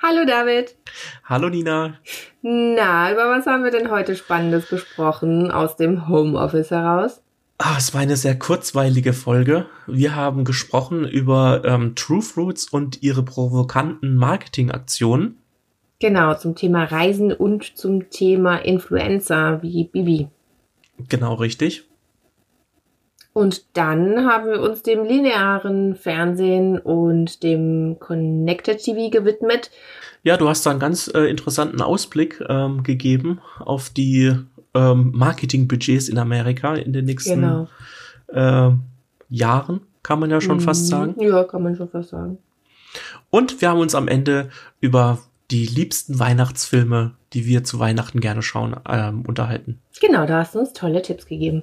Hallo David. Hallo Nina. Na, über was haben wir denn heute Spannendes gesprochen aus dem Homeoffice heraus? Ah, es war eine sehr kurzweilige Folge. Wir haben gesprochen über ähm, True Fruits und ihre provokanten Marketingaktionen. Genau, zum Thema Reisen und zum Thema Influencer wie Bibi. Genau, richtig. Und dann haben wir uns dem linearen Fernsehen und dem Connected TV gewidmet. Ja, du hast da einen ganz äh, interessanten Ausblick ähm, gegeben auf die ähm, Marketingbudgets in Amerika in den nächsten genau. äh, Jahren, kann man ja schon mhm. fast sagen. Ja, kann man schon fast sagen. Und wir haben uns am Ende über die liebsten Weihnachtsfilme, die wir zu Weihnachten gerne schauen, ähm, unterhalten. Genau, da hast du uns tolle Tipps gegeben.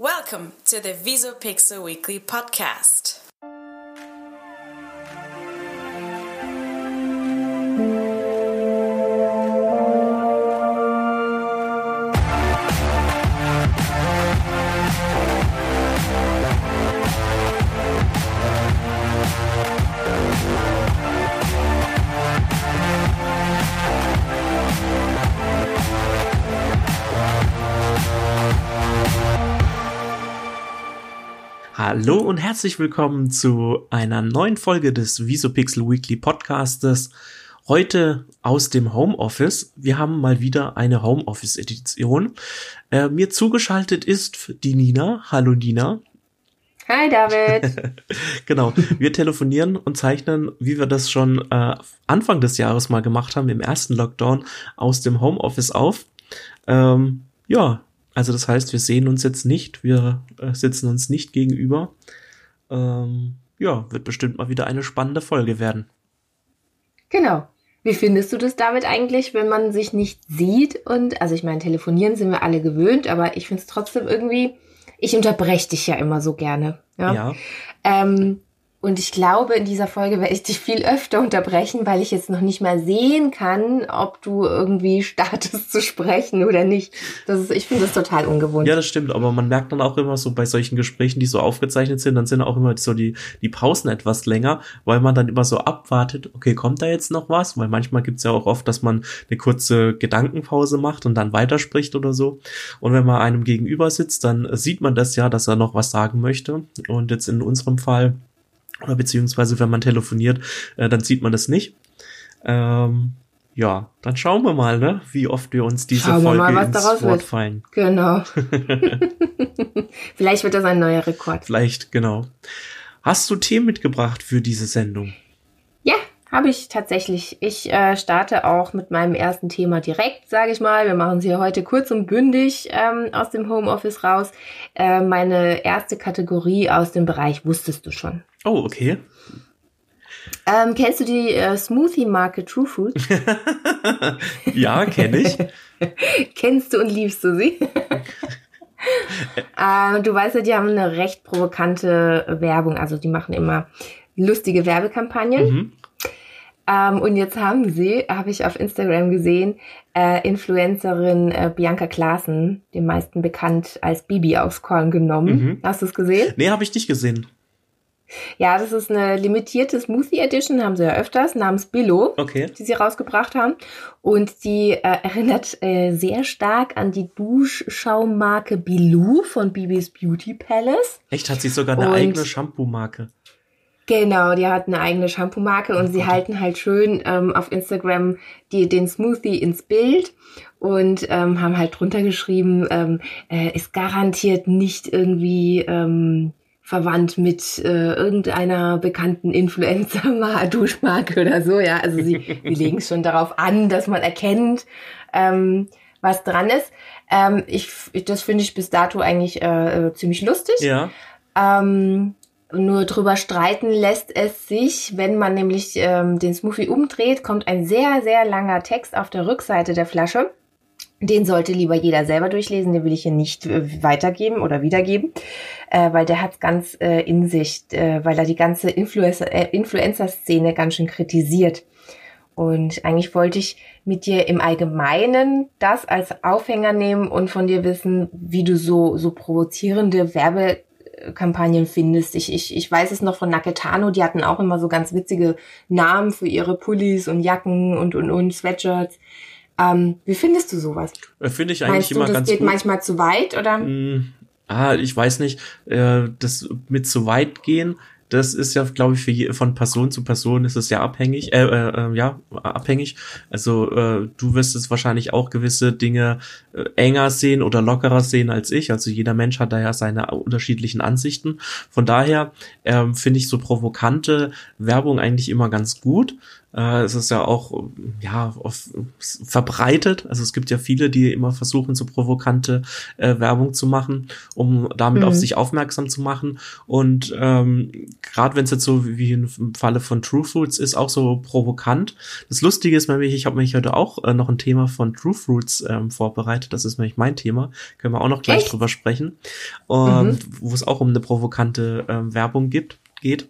Welcome to the Visopixel Weekly Podcast. Hallo und herzlich willkommen zu einer neuen Folge des Visopixel Weekly Podcastes. Heute aus dem Homeoffice. Wir haben mal wieder eine Homeoffice-Edition. Äh, mir zugeschaltet ist die Nina. Hallo Nina. Hi David. genau, wir telefonieren und zeichnen, wie wir das schon äh, Anfang des Jahres mal gemacht haben, im ersten Lockdown, aus dem Homeoffice auf. Ähm, ja, also das heißt, wir sehen uns jetzt nicht, wir äh, sitzen uns nicht gegenüber. Ähm, ja, wird bestimmt mal wieder eine spannende Folge werden. Genau. Wie findest du das damit eigentlich, wenn man sich nicht sieht? Und, also ich meine, telefonieren sind wir alle gewöhnt, aber ich finde es trotzdem irgendwie, ich unterbreche dich ja immer so gerne. Ja. ja. Ähm, und ich glaube, in dieser Folge werde ich dich viel öfter unterbrechen, weil ich jetzt noch nicht mal sehen kann, ob du irgendwie startest zu sprechen oder nicht. Das ist, ich finde das total ungewohnt. Ja, das stimmt, aber man merkt dann auch immer so bei solchen Gesprächen, die so aufgezeichnet sind, dann sind auch immer so die, die Pausen etwas länger, weil man dann immer so abwartet, okay, kommt da jetzt noch was? Weil manchmal gibt's ja auch oft, dass man eine kurze Gedankenpause macht und dann weiterspricht oder so. Und wenn man einem gegenüber sitzt, dann sieht man das ja, dass er noch was sagen möchte. Und jetzt in unserem Fall oder beziehungsweise wenn man telefoniert, äh, dann sieht man das nicht. Ähm, ja, dann schauen wir mal, ne, wie oft wir uns diese schauen Folge mal, ins Wort wird. fallen. Genau. Vielleicht wird das ein neuer Rekord. Vielleicht, genau. Hast du Themen mitgebracht für diese Sendung? Ja, habe ich tatsächlich. Ich äh, starte auch mit meinem ersten Thema direkt, sage ich mal. Wir machen es hier heute kurz und bündig ähm, aus dem Homeoffice raus. Äh, meine erste Kategorie aus dem Bereich wusstest du schon. Oh, okay. Ähm, kennst du die äh, Smoothie-Marke True Fruit? ja, kenne ich. kennst du und liebst du sie? äh, du weißt ja, die haben eine recht provokante Werbung. Also die machen immer lustige Werbekampagnen. Mhm. Ähm, und jetzt haben sie, habe ich auf Instagram gesehen, äh, Influencerin äh, Bianca Klaassen, den meisten bekannt als Bibi aufs Korn genommen. Mhm. Hast du es gesehen? Nee, habe ich nicht gesehen. Ja, das ist eine limitierte Smoothie Edition, haben sie ja öfters, namens Billo, okay. die sie rausgebracht haben. Und die äh, erinnert äh, sehr stark an die Duschschaummarke Bilou von Bibis Beauty Palace. Echt, hat sie sogar eine und eigene Shampoo-Marke? Genau, die hat eine eigene Shampoo-Marke und oh, sie halten halt schön ähm, auf Instagram die, den Smoothie ins Bild und ähm, haben halt drunter geschrieben, ähm, äh, ist garantiert nicht irgendwie ähm, verwandt mit äh, irgendeiner bekannten Influencer-Duschmarke oder so, ja. Also sie, sie legen es schon darauf an, dass man erkennt, ähm, was dran ist. Ähm, ich, das finde ich bis dato eigentlich äh, äh, ziemlich lustig. Ja. Ähm, nur drüber streiten lässt es sich, wenn man nämlich ähm, den Smoothie umdreht, kommt ein sehr, sehr langer Text auf der Rückseite der Flasche. Den sollte lieber jeder selber durchlesen, den will ich hier nicht äh, weitergeben oder wiedergeben, äh, weil der hat ganz äh, in sich, äh, weil er die ganze Influencer, äh, Influencer-Szene ganz schön kritisiert. Und eigentlich wollte ich mit dir im Allgemeinen das als Aufhänger nehmen und von dir wissen, wie du so, so provozierende Werbe Kampagnen findest. Ich, ich, ich weiß es noch von Naketano, die hatten auch immer so ganz witzige Namen für ihre Pullis und Jacken und, und, und Sweatshirts. Ähm, wie findest du sowas? Äh, Finde ich eigentlich Meinst du, immer das ganz geht gut. manchmal zu weit oder? Mm, Ah, ich weiß nicht, äh, das mit zu weit gehen, das ist ja, glaube ich, für je, von Person zu Person ist es ja abhängig, äh, äh, äh, ja, abhängig. Also äh, du wirst es wahrscheinlich auch gewisse Dinge äh, enger sehen oder lockerer sehen als ich. Also jeder Mensch hat da ja seine unterschiedlichen Ansichten. Von daher ähm, finde ich so provokante Werbung eigentlich immer ganz gut. Äh, es ist ja auch ja auf, verbreitet. Also es gibt ja viele, die immer versuchen, so provokante äh, Werbung zu machen, um damit Mhm. auf sich aufmerksam zu machen. Und ähm, gerade wenn es jetzt so wie im Falle von True Fruits ist, auch so provokant. Das Lustige ist nämlich, ich habe mich heute auch äh, noch ein Thema von True Fruits ähm, vorbereitet. Das ist nämlich mein Thema. Können wir auch noch gleich Echt? drüber sprechen. Und Mhm. wo es auch um eine provokante ähm, Werbung gibt, geht.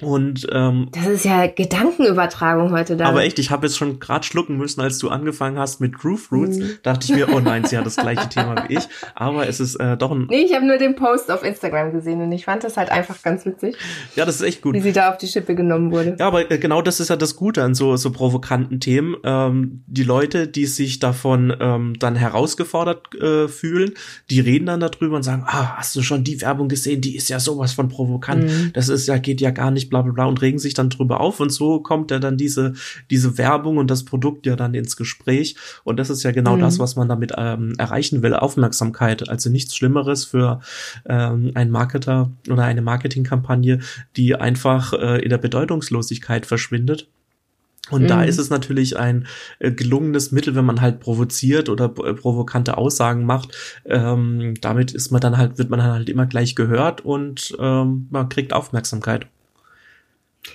Und ähm, Das ist ja Gedankenübertragung heute da. aber echt, ich habe jetzt schon gerade schlucken müssen, als du angefangen hast mit True Fruits. Mhm. Dachte ich mir, oh nein, sie hat das gleiche Thema wie ich. Aber es ist äh, doch ein. Nee, ich habe nur den Post auf Instagram gesehen und ich fand das halt einfach ganz witzig, Ja, das ist echt gut. wie sie da auf die Schippe genommen wurde. Ja, aber äh, genau das ist ja das Gute an so, so provokanten Themen. Ähm, die Leute, die sich davon ähm, dann herausgefordert äh, fühlen, die reden dann darüber und sagen, ah, hast du schon die Werbung gesehen? Die ist ja sowas von provokant. Mhm. Das ist ja, geht ja gar nicht, bla bla bla und regen sich dann drüber auf. Und so kommt ja dann diese, diese Werbung und das Produkt ja dann ins Gespräch. Und das ist ja genau Mhm. das, was man damit ähm, erreichen will. Aufmerksamkeit. Also nichts Schlimmeres für ähm, einen Marketer oder eine Marketingkampagne, die einfach äh, in der Bedeutungslosigkeit verschwindet. Und da Mhm. ist es natürlich ein äh, gelungenes Mittel, wenn man halt provoziert oder äh, provokante Aussagen macht. Ähm, damit ist man dann halt, wird man dann halt immer gleich gehört und ähm, man kriegt Aufmerksamkeit.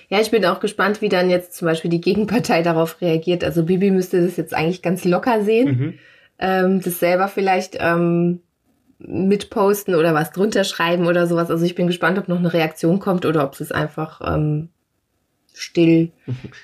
Ja, ich bin auch gespannt, wie dann jetzt zum Beispiel die Gegenpartei darauf reagiert. Also Bibi müsste das jetzt eigentlich ganz locker sehen, Mhm. ähm, das selber vielleicht ähm, mitposten oder was drunter schreiben oder sowas. Also ich bin gespannt, ob noch eine Reaktion kommt oder ob sie es einfach ähm, still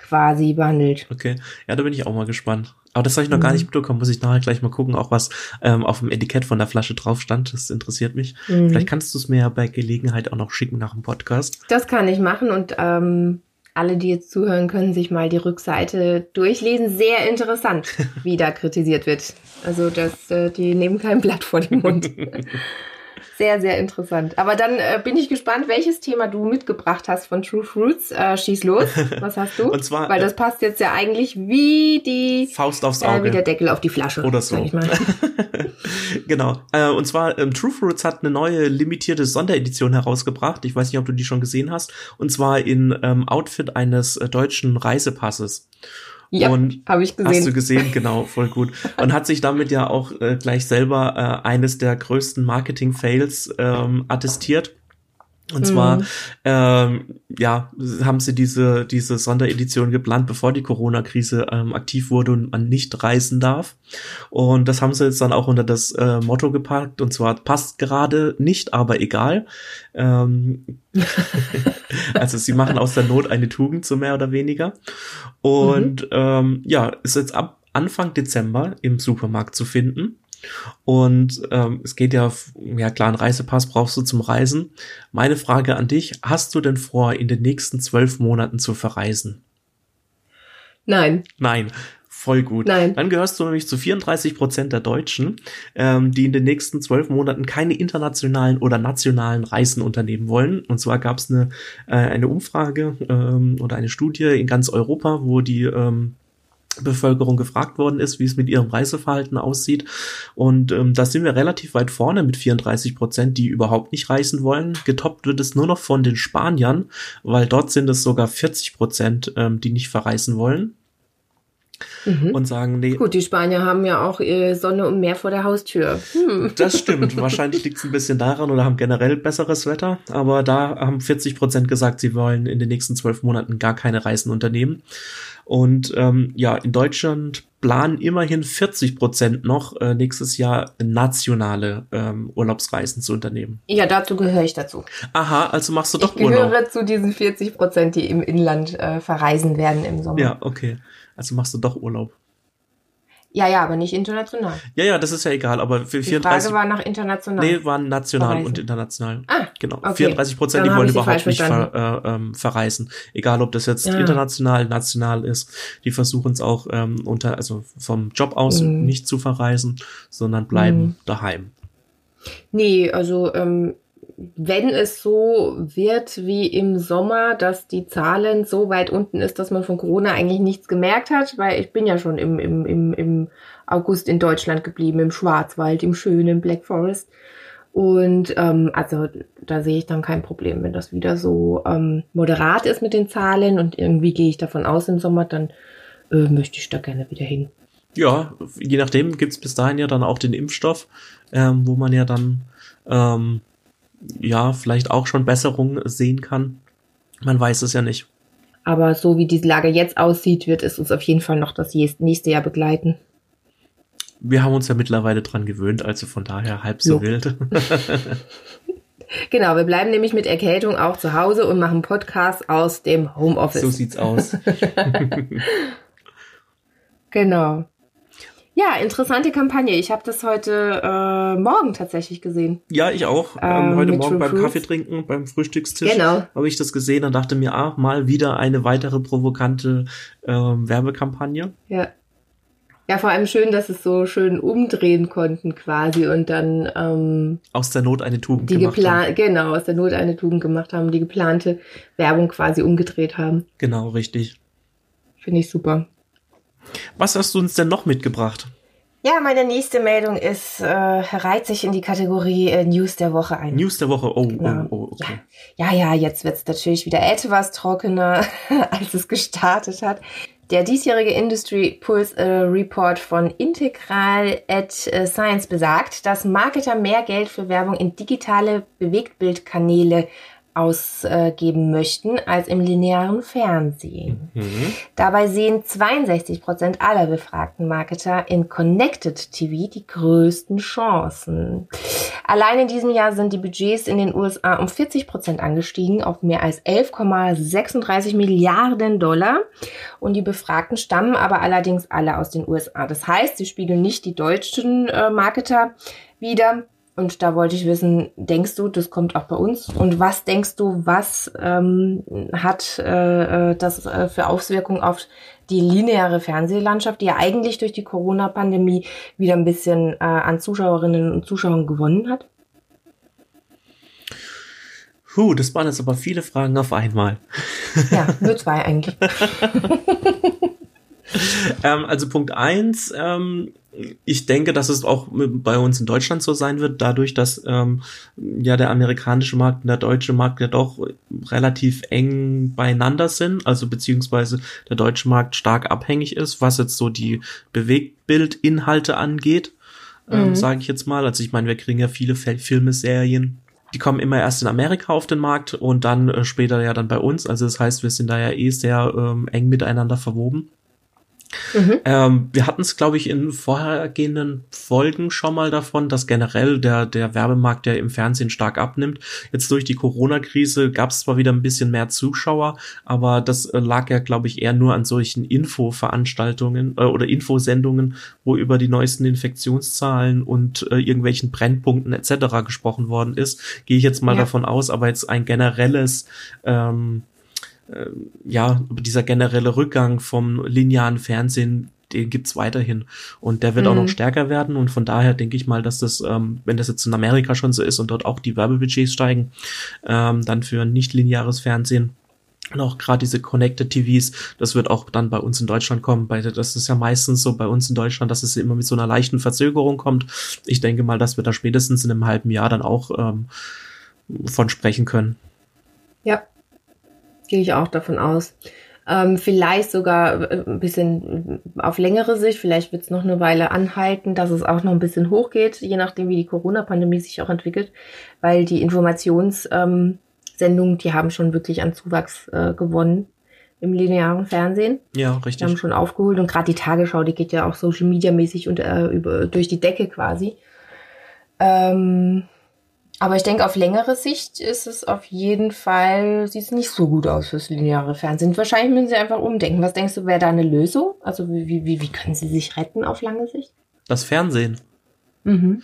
quasi behandelt. Okay, ja, da bin ich auch mal gespannt. Aber das habe ich noch gar Mhm. nicht mitbekommen. Muss ich nachher gleich mal gucken, auch was ähm, auf dem Etikett von der Flasche drauf stand. Das interessiert mich. Mhm. Vielleicht kannst du es mir ja bei Gelegenheit auch noch schicken nach dem Podcast. Das kann ich machen und ähm, alle, die jetzt zuhören, können sich mal die Rückseite durchlesen. Sehr interessant, wie da kritisiert wird. Also das, äh, die nehmen kein Blatt vor den Mund. Sehr, sehr interessant. Aber dann äh, bin ich gespannt, welches Thema du mitgebracht hast von True Fruits. Äh, schieß los. Was hast du? Und zwar, Weil das passt jetzt ja eigentlich wie die Faust aufs äh, Auge. wie der Deckel auf die Flasche. Oder so. genau. Äh, und zwar, ähm, True Fruits hat eine neue limitierte Sonderedition herausgebracht. Ich weiß nicht, ob du die schon gesehen hast. Und zwar in ähm, Outfit eines äh, deutschen Reisepasses. Ja, Und habe ich Hast du gesehen. gesehen, genau, voll gut. Und hat sich damit ja auch äh, gleich selber äh, eines der größten Marketing-Fails ähm, attestiert. Und zwar, Mhm. ähm, ja, haben sie diese, diese Sonderedition geplant, bevor die Corona-Krise ähm, aktiv wurde und man nicht reisen darf. Und das haben sie jetzt dann auch unter das äh, Motto gepackt, und zwar passt gerade nicht, aber egal. Ähm, also sie machen aus der Not eine Tugend, so mehr oder weniger. Und ähm, ja, ist jetzt ab Anfang Dezember im Supermarkt zu finden. Und ähm, es geht ja, ja klar, einen Reisepass brauchst du zum Reisen. Meine Frage an dich, hast du denn vor, in den nächsten zwölf Monaten zu verreisen? Nein, Nein. Voll gut. Nein. Dann gehörst du nämlich zu 34 Prozent der Deutschen, ähm, die in den nächsten zwölf Monaten keine internationalen oder nationalen Reisen unternehmen wollen. Und zwar gab es eine, äh, eine Umfrage ähm, oder eine Studie in ganz Europa, wo die ähm, Bevölkerung gefragt worden ist, wie es mit ihrem Reiseverhalten aussieht. Und ähm, da sind wir relativ weit vorne mit 34 Prozent, die überhaupt nicht reisen wollen. Getoppt wird es nur noch von den Spaniern, weil dort sind es sogar 40 Prozent, ähm, die nicht verreisen wollen Mhm. und sagen, nee, Gut, die Spanier haben ja auch äh, Sonne und Meer vor der Haustür. Hm. das stimmt. Wahrscheinlich liegt es ein bisschen daran oder haben generell besseres Wetter. Aber da haben 40 Prozent gesagt, sie wollen in den nächsten zwölf Monaten gar keine Reisen unternehmen. Und ähm, ja, in Deutschland planen immerhin 40 Prozent noch äh, nächstes Jahr nationale ähm, Urlaubsreisen zu unternehmen. Ja, dazu gehöre ich dazu. Aha, also machst du doch ich gehöre Urlaub. zu diesen 40 Prozent, die im Inland äh, verreisen werden im Sommer. Ja, okay. Also machst du doch Urlaub. Ja, ja, aber nicht international. Ja, ja, das ist ja egal, aber für Die 34 Frage war nach international. Nee, waren national Verreisen. und international. Ah, Genau. okay. 34 Prozent, die wollen überhaupt nicht ver, äh, ähm, verreisen. Egal, ob das jetzt Ja. international, national ist. Die versuchen es auch ähm, unter, also vom Job aus Mhm. nicht zu verreisen, sondern bleiben Mhm. daheim. Nee, also ähm, wenn es so wird wie im Sommer, dass die Zahlen so weit unten ist, dass man von Corona eigentlich nichts gemerkt hat, weil ich bin ja schon im, im, im, im August in Deutschland geblieben, im Schwarzwald, im schönen Black Forest. Und ähm, also da sehe ich dann kein Problem, wenn das wieder so ähm, moderat ist mit den Zahlen und irgendwie gehe ich davon aus im Sommer, dann äh, möchte ich da gerne wieder hin. Ja, je nachdem gibt's bis dahin ja dann auch den Impfstoff, ähm, wo man ja dann ähm, ja vielleicht auch schon Besserungen sehen kann. Man weiß es ja nicht. Aber so wie diese Lage jetzt aussieht, wird es uns auf jeden Fall noch das nächste Jahr begleiten. Wir haben uns ja mittlerweile dran gewöhnt, also von daher halb so Jo. wild. Genau, wir bleiben nämlich mit Erkältung auch zu Hause und machen Podcasts aus dem Homeoffice. so sieht's aus. genau. Ja, interessante Kampagne. Ich habe das heute äh, Morgen tatsächlich gesehen. Ja, ich auch. Ähm, Ähm, heute Morgen True beim Fruits. Kaffee trinken, beim Frühstückstisch, Genau. habe ich das gesehen und dachte mir, ah, mal wieder eine weitere provokante ähm, Werbekampagne. Ja. Ja, vor allem schön, dass es so schön umdrehen konnten quasi und dann ähm, Aus der Not eine Tugend die gemacht haben. genau, aus der Not eine Tugend gemacht haben, die geplante Werbung quasi umgedreht haben. Genau, richtig. Finde ich super. Was hast du uns denn noch mitgebracht? Ja, meine nächste Meldung ist, äh, reiht sich in die Kategorie äh, News der Woche ein. News der Woche. Oh, Genau. oh, oh, okay. Ja, ja, jetzt wird's natürlich wieder etwas trockener, als es gestartet hat. Der diesjährige Industry Pulse äh, Report von Integral at äh, Science besagt, dass Marketer mehr Geld für Werbung in digitale Bewegtbildkanäle ausgeben möchten als im linearen Fernsehen. Mhm. Dabei sehen 62 Prozent aller befragten Marketer in Connected TV die größten Chancen. Allein in diesem Jahr sind die Budgets in den USA um 40 Prozent angestiegen auf mehr als 11,36 Milliarden Dollar. Und die Befragten stammen aber allerdings alle aus den USA. Das heißt, sie spiegeln nicht die deutschen äh, Marketer wieder. Und da wollte ich wissen, denkst du, das kommt auch bei uns? Und was denkst du, was ähm, hat äh, äh, das äh, für Auswirkungen auf die lineare Fernsehlandschaft, die ja eigentlich durch die Corona-Pandemie wieder ein bisschen äh, an Zuschauerinnen und Zuschauern gewonnen hat? Puh, das waren jetzt aber viele Fragen auf einmal. Ja, nur zwei eigentlich. Ähm, also Punkt eins, ähm, ich denke, dass es auch bei uns in Deutschland so sein wird, dadurch, dass ähm, ja der amerikanische Markt und der deutsche Markt ja doch relativ eng beieinander sind, also beziehungsweise der deutsche Markt stark abhängig ist, was jetzt so die Bewegtbildinhalte angeht, ähm, Mhm. sage ich jetzt mal. Also ich meine, wir kriegen ja viele Filme, Serien. Die kommen immer erst in Amerika auf den Markt und dann äh, später ja dann bei uns. Also das heißt, wir sind da ja eh sehr ähm, eng miteinander verwoben. Mhm. Ähm, wir hatten es, glaube ich, in vorhergehenden Folgen schon mal davon, dass generell der, der Werbemarkt, der im Fernsehen stark abnimmt. Jetzt durch die Corona-Krise gab es zwar wieder ein bisschen mehr Zuschauer, aber das äh, lag ja, glaube ich, eher nur an solchen Infoveranstaltungen äh, oder Infosendungen, wo über die neuesten Infektionszahlen und äh, irgendwelchen Brennpunkten etc. gesprochen worden ist. Gehe ich jetzt mal Ja. davon aus, aber jetzt ein generelles ähm, äh, ja, dieser generelle Rückgang vom linearen Fernsehen, den gibt's weiterhin. Und der wird auch Mhm. noch stärker werden. Und von daher denke ich mal, dass das, ähm, wenn das jetzt in Amerika schon so ist und dort auch die Werbebudgets steigen, ähm, dann für ein nicht lineares Fernsehen und auch gerade diese Connected TVs, das wird auch dann bei uns in Deutschland kommen. Bei, das ist ja meistens so bei uns in Deutschland, dass es immer mit so einer leichten Verzögerung kommt. Ich denke mal, dass wir da spätestens in einem halben Jahr dann auch ähm, von sprechen können. Gehe ich auch davon aus. Ähm, vielleicht sogar äh, ein bisschen auf längere Sicht, vielleicht wird es noch eine Weile anhalten, dass es auch noch ein bisschen hochgeht, je nachdem, wie die Corona-Pandemie sich auch entwickelt, weil die Informationssendungen, ähm, die haben schon wirklich an Zuwachs äh, gewonnen im linearen Fernsehen. Ja, Die haben richtig. schon aufgeholt und gerade die Tagesschau, die geht ja auch Social Media mäßig und äh, über, durch die Decke quasi. Ähm, Aber ich denke, auf längere Sicht ist es auf jeden Fall, sieht es nicht so gut aus fürs lineare Fernsehen. Wahrscheinlich müssen sie einfach umdenken. Was denkst du, wäre da eine Lösung? Also wie, wie, wie können sie sich retten auf lange Sicht? Das Fernsehen. Mhm.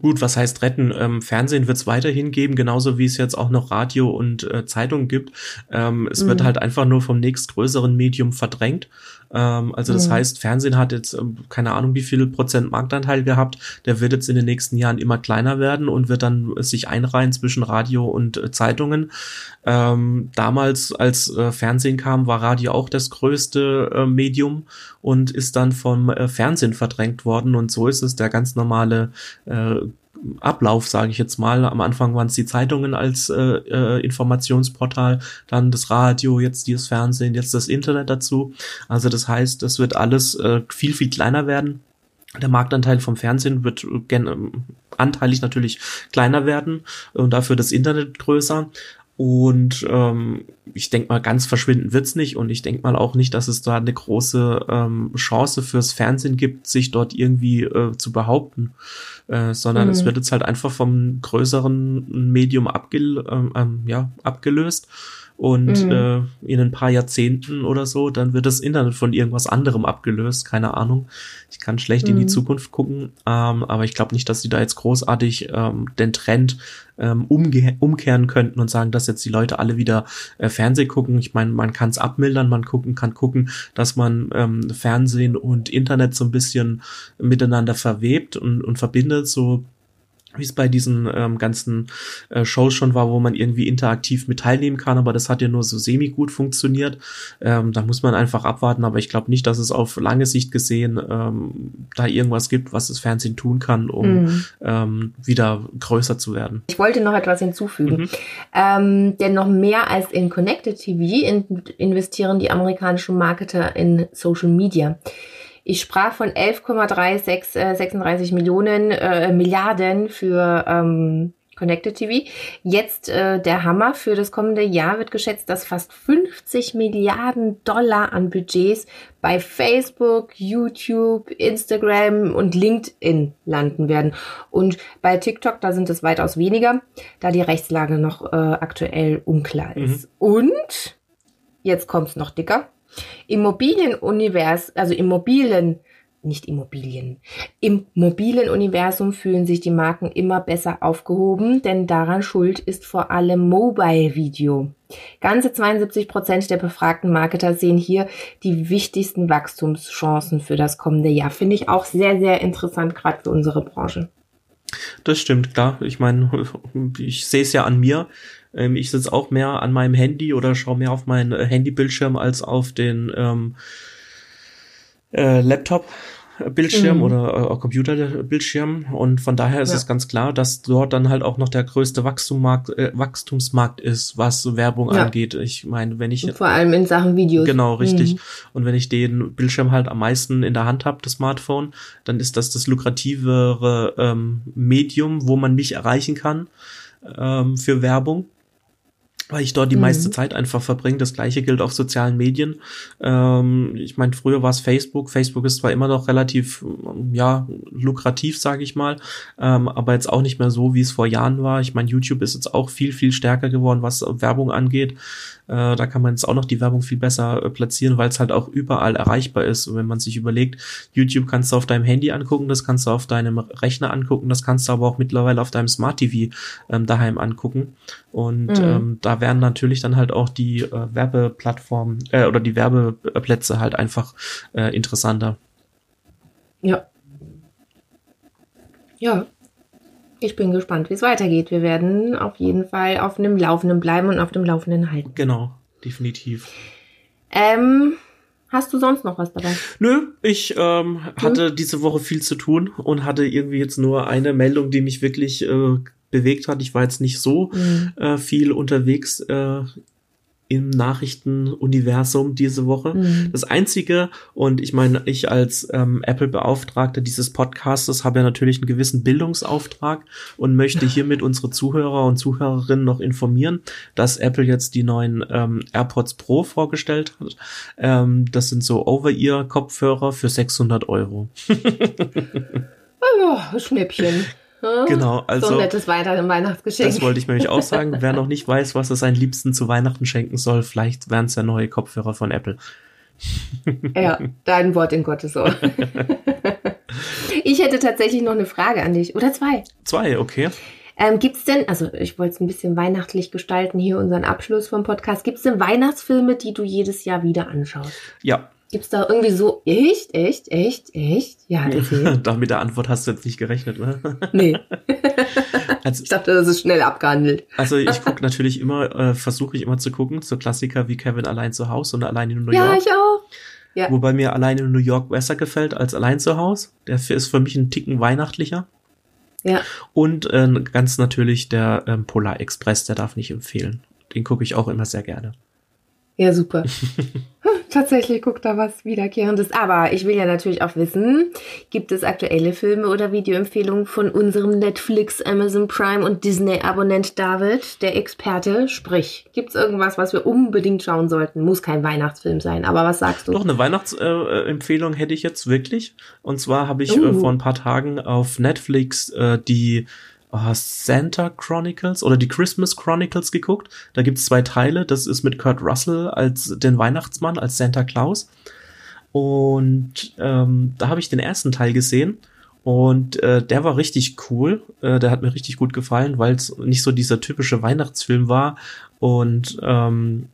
Gut, was heißt retten? Ähm, Fernsehen wird es weiterhin geben, genauso wie es jetzt auch noch Radio und äh, Zeitung gibt. Ähm, es mhm. wird halt einfach nur vom nächstgrößeren Medium verdrängt. Ähm, also das mhm. heißt, Fernsehen hat jetzt ähm, keine Ahnung wie viel Prozent Marktanteil gehabt. Der wird jetzt in den nächsten Jahren immer kleiner werden und wird dann sich einreihen zwischen Radio und äh, Zeitungen. Ähm, damals, als äh, Fernsehen kam, war Radio auch das größte äh, Medium und ist dann vom äh, Fernsehen verdrängt worden. Und so ist es der ganz normale äh, Ablauf, sage ich jetzt mal. Am Anfang waren es die Zeitungen als äh, äh, Informationsportal, dann das Radio, jetzt das Fernsehen, jetzt das Internet dazu. Also das heißt, es wird alles äh, viel, viel kleiner werden. Der Marktanteil vom Fernsehen wird gen ähm, anteilig natürlich kleiner werden und dafür das Internet größer. Und ähm, ich denke mal, ganz verschwinden wird's nicht. Und ich denke mal auch nicht, dass es da eine große ähm, Chance fürs Fernsehen gibt, sich dort irgendwie äh, zu behaupten. Äh, sondern mhm. es wird jetzt halt einfach vom größeren Medium abgel ähm, ähm, ja, abgelöst und mhm. äh, in ein paar Jahrzehnten oder so, dann wird das Internet von irgendwas anderem abgelöst, keine Ahnung. Ich kann schlecht mhm. in die mhm. Zukunft gucken, ähm, aber ich glaube nicht, dass sie da jetzt großartig ähm, den Trend ähm, umge umkehren könnten und sagen, dass jetzt die Leute alle wieder äh, Fernsehen gucken. Ich meine, man kann es abmildern, man gucken, kann gucken, dass man ähm, Fernsehen und Internet so ein bisschen miteinander verwebt und, und verbindet, so wie es bei diesen ähm, ganzen äh, Shows schon war, wo man irgendwie interaktiv mit teilnehmen kann, aber das hat ja nur so semi gut funktioniert. Ähm, da muss man einfach abwarten, aber ich glaube nicht, dass es auf lange Sicht gesehen ähm, da irgendwas gibt, was das Fernsehen tun kann, um mhm. ähm, wieder größer zu werden. Ich wollte noch etwas hinzufügen, mhm. ähm, denn noch mehr als in Connected TV in investieren die amerikanischen Marketer in Social Media. Ich sprach von 11,336 äh, Millionen äh, Milliarden für ähm, Connected TV. Jetzt äh, der Hammer für das kommende Jahr wird geschätzt, dass fast 50 Milliarden Dollar an Budgets bei Facebook, YouTube, Instagram und LinkedIn landen werden. Und bei TikTok, da sind es weitaus weniger, da die Rechtslage noch äh, aktuell unklar ist. Mhm. Und jetzt kommt's noch dicker. Immobilienunivers, also Immobilien, nicht Immobilien. Im mobilen Universum fühlen sich die Marken immer besser aufgehoben, denn daran schuld ist vor allem Mobile Video. Ganze 72 Prozent der befragten Marketer sehen hier die wichtigsten Wachstumschancen für das kommende Jahr. Finde ich auch sehr, sehr interessant, gerade für unsere Branche. Das stimmt, klar. Ich meine, ich sehe es ja an mir. Ähm, ich sitze auch mehr an meinem Handy oder schaue mehr auf meinen äh, Handybildschirm als auf den ähm, äh, Laptop. Bildschirm mhm. oder äh, Computerbildschirm und von daher ist ja. es ganz klar, dass dort dann halt auch noch der größte Wachstumsmarkt, äh, Wachstumsmarkt ist, was Werbung ja. angeht. Ich meine, wenn ich und vor allem in Sachen Videos. Genau, richtig. Mhm. Und wenn ich den Bildschirm halt am meisten in der Hand habe, das Smartphone, dann ist das das lukrativere ähm, Medium, wo man mich erreichen kann ähm, für Werbung weil ich dort die mhm. meiste Zeit einfach verbringe. Das gleiche gilt auf sozialen Medien. Ähm, ich meine, früher war es Facebook. Facebook ist zwar immer noch relativ, ja, lukrativ, sage ich mal, ähm, aber jetzt auch nicht mehr so, wie es vor Jahren war. Ich meine, YouTube ist jetzt auch viel, viel stärker geworden, was Werbung angeht. Äh, da kann man jetzt auch noch die Werbung viel besser äh, platzieren, weil es halt auch überall erreichbar ist. Und wenn man sich überlegt, YouTube kannst du auf deinem Handy angucken, das kannst du auf deinem Rechner angucken, das kannst du aber auch mittlerweile auf deinem Smart TV ähm, daheim angucken. Und mhm. ähm, da werden natürlich dann halt auch die äh, Werbeplattformen äh, oder die Werbeplätze halt einfach äh, interessanter. Ja. Ja, ich bin gespannt, wie es weitergeht. Wir werden auf jeden Fall auf dem Laufenden bleiben und auf dem Laufenden halten. Genau, definitiv. Ähm, hast du sonst noch was dabei? Nö, ich ähm, hatte hm? diese Woche viel zu tun und hatte irgendwie jetzt nur eine Meldung, die mich wirklich äh, bewegt hat. Ich war jetzt nicht so mhm. äh, viel unterwegs äh, im Nachrichtenuniversum diese Woche. Mhm. Das einzige, und ich meine, ich als ähm, Apple-Beauftragter dieses Podcastes habe ja natürlich einen gewissen Bildungsauftrag und möchte hiermit unsere Zuhörer und Zuhörerinnen noch informieren, dass Apple jetzt die neuen ähm, AirPods Pro vorgestellt hat. Ähm, das sind so Over-Ear-Kopfhörer für 600 Euro. oh, Schnäppchen. Genau, also. So ein nettes Weihnachten Weihnachtsgeschenk. Das wollte ich nämlich auch sagen. Wer noch nicht weiß, was er seinen Liebsten zu Weihnachten schenken soll, vielleicht wären es ja neue Kopfhörer von Apple. Ja, dein Wort in Gottes Ohr. ich hätte tatsächlich noch eine Frage an dich. Oder zwei. Zwei, okay. Ähm, Gibt es denn, also ich wollte es ein bisschen weihnachtlich gestalten, hier unseren Abschluss vom Podcast. Gibt es denn Weihnachtsfilme, die du jedes Jahr wieder anschaust? Ja. Gibt es da irgendwie so, echt, echt, echt, echt? Ja, erzähl. da mit der Antwort hast du jetzt nicht gerechnet, ne? Nee. Also, ich dachte, das ist schnell abgehandelt. also ich gucke natürlich immer, äh, versuche ich immer zu gucken, so Klassiker wie Kevin allein zu Hause und allein in New Ja, York. ich auch. Ja. Wobei mir allein in New York besser gefällt als allein zu Hause. Der ist für mich ein Ticken weihnachtlicher. Ja. Und äh, ganz natürlich der ähm, Polar Express, der darf nicht empfehlen. Den gucke ich auch immer sehr gerne. Ja, super. Tatsächlich guckt da was Wiederkehrendes. Aber ich will ja natürlich auch wissen, gibt es aktuelle Filme oder Videoempfehlungen von unserem Netflix, Amazon Prime und Disney-Abonnent David, der Experte? Sprich, gibt es irgendwas, was wir unbedingt schauen sollten? Muss kein Weihnachtsfilm sein, aber was sagst du? Doch eine Weihnachtsempfehlung äh, hätte ich jetzt wirklich. Und zwar habe ich äh, Uh. vor ein paar Tagen auf Netflix äh, die äh, Santa Chronicles oder die Christmas Chronicles geguckt. Da gibt's zwei Teile. Das ist mit Kurt Russell als den Weihnachtsmann, als Santa Claus. Und ähm, da habe ich den ersten Teil gesehen. Und äh, der war richtig cool. Äh, der hat mir richtig gut gefallen, weil es nicht so dieser typische Weihnachtsfilm war. Und ähm,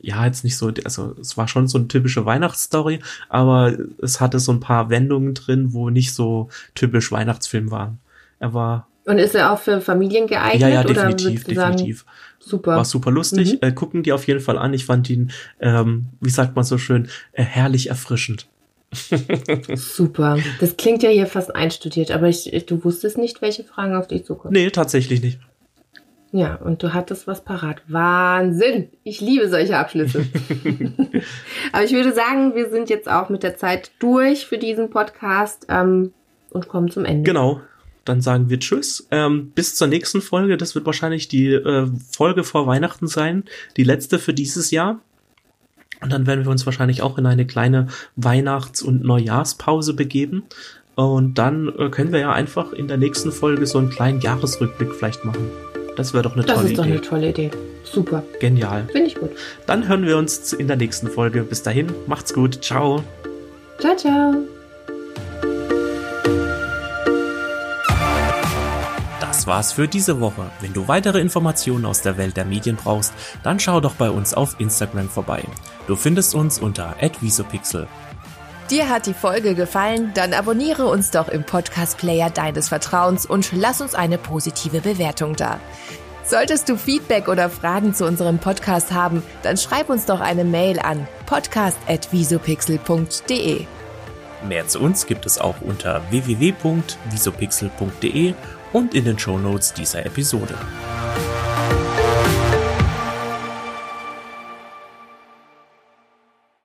ja, jetzt nicht so, also es war schon so eine typische Weihnachtsstory, aber es hatte so ein paar Wendungen drin, wo nicht so typisch Weihnachtsfilm waren. Er war, Und ist er auch für Familien geeignet? ja, ja, oder definitiv, du sagen, definitiv. super. War super lustig. Mhm. Äh, gucken die auf jeden Fall an. Ich fand ihn, ähm, wie sagt man so schön, äh, herrlich erfrischend. Super. Das klingt ja hier fast einstudiert, aber ich, ich, du wusstest nicht, welche Fragen auf dich zukommen. Nee, tatsächlich nicht. Ja, und du hattest was parat. Wahnsinn! Ich liebe solche Abschlüsse. Aber ich würde sagen, wir sind jetzt auch mit der Zeit durch für diesen Podcast ähm, und kommen zum Ende. Genau. Dann sagen wir Tschüss. Ähm, bis zur nächsten Folge. Das wird wahrscheinlich die äh, Folge vor Weihnachten sein. Die letzte für dieses Jahr. Und dann werden wir uns wahrscheinlich auch in eine kleine Weihnachts- und Neujahrspause begeben. Und dann äh, können wir ja einfach in der nächsten Folge so einen kleinen Jahresrückblick vielleicht machen. Das wäre doch eine Das tolle ist doch Idee. eine tolle Idee. Super. Genial. Finde ich gut. Dann hören wir uns in der nächsten Folge. Bis dahin, macht's gut. Ciao. Ciao, ciao. Das war's für diese Woche. Wenn du weitere Informationen aus der Welt der Medien brauchst, dann schau doch bei uns auf Instagram vorbei. Du findest uns unter @visopixel. Dir hat die Folge gefallen? Dann abonniere uns doch im Podcast-Player deines Vertrauens und lass uns eine positive Bewertung da. Solltest du Feedback oder Fragen zu unserem Podcast haben, dann schreib uns doch eine Mail an podcast.visopixel.de. Mehr zu uns gibt es auch unter www.visopixel.de und in den Shownotes dieser Episode.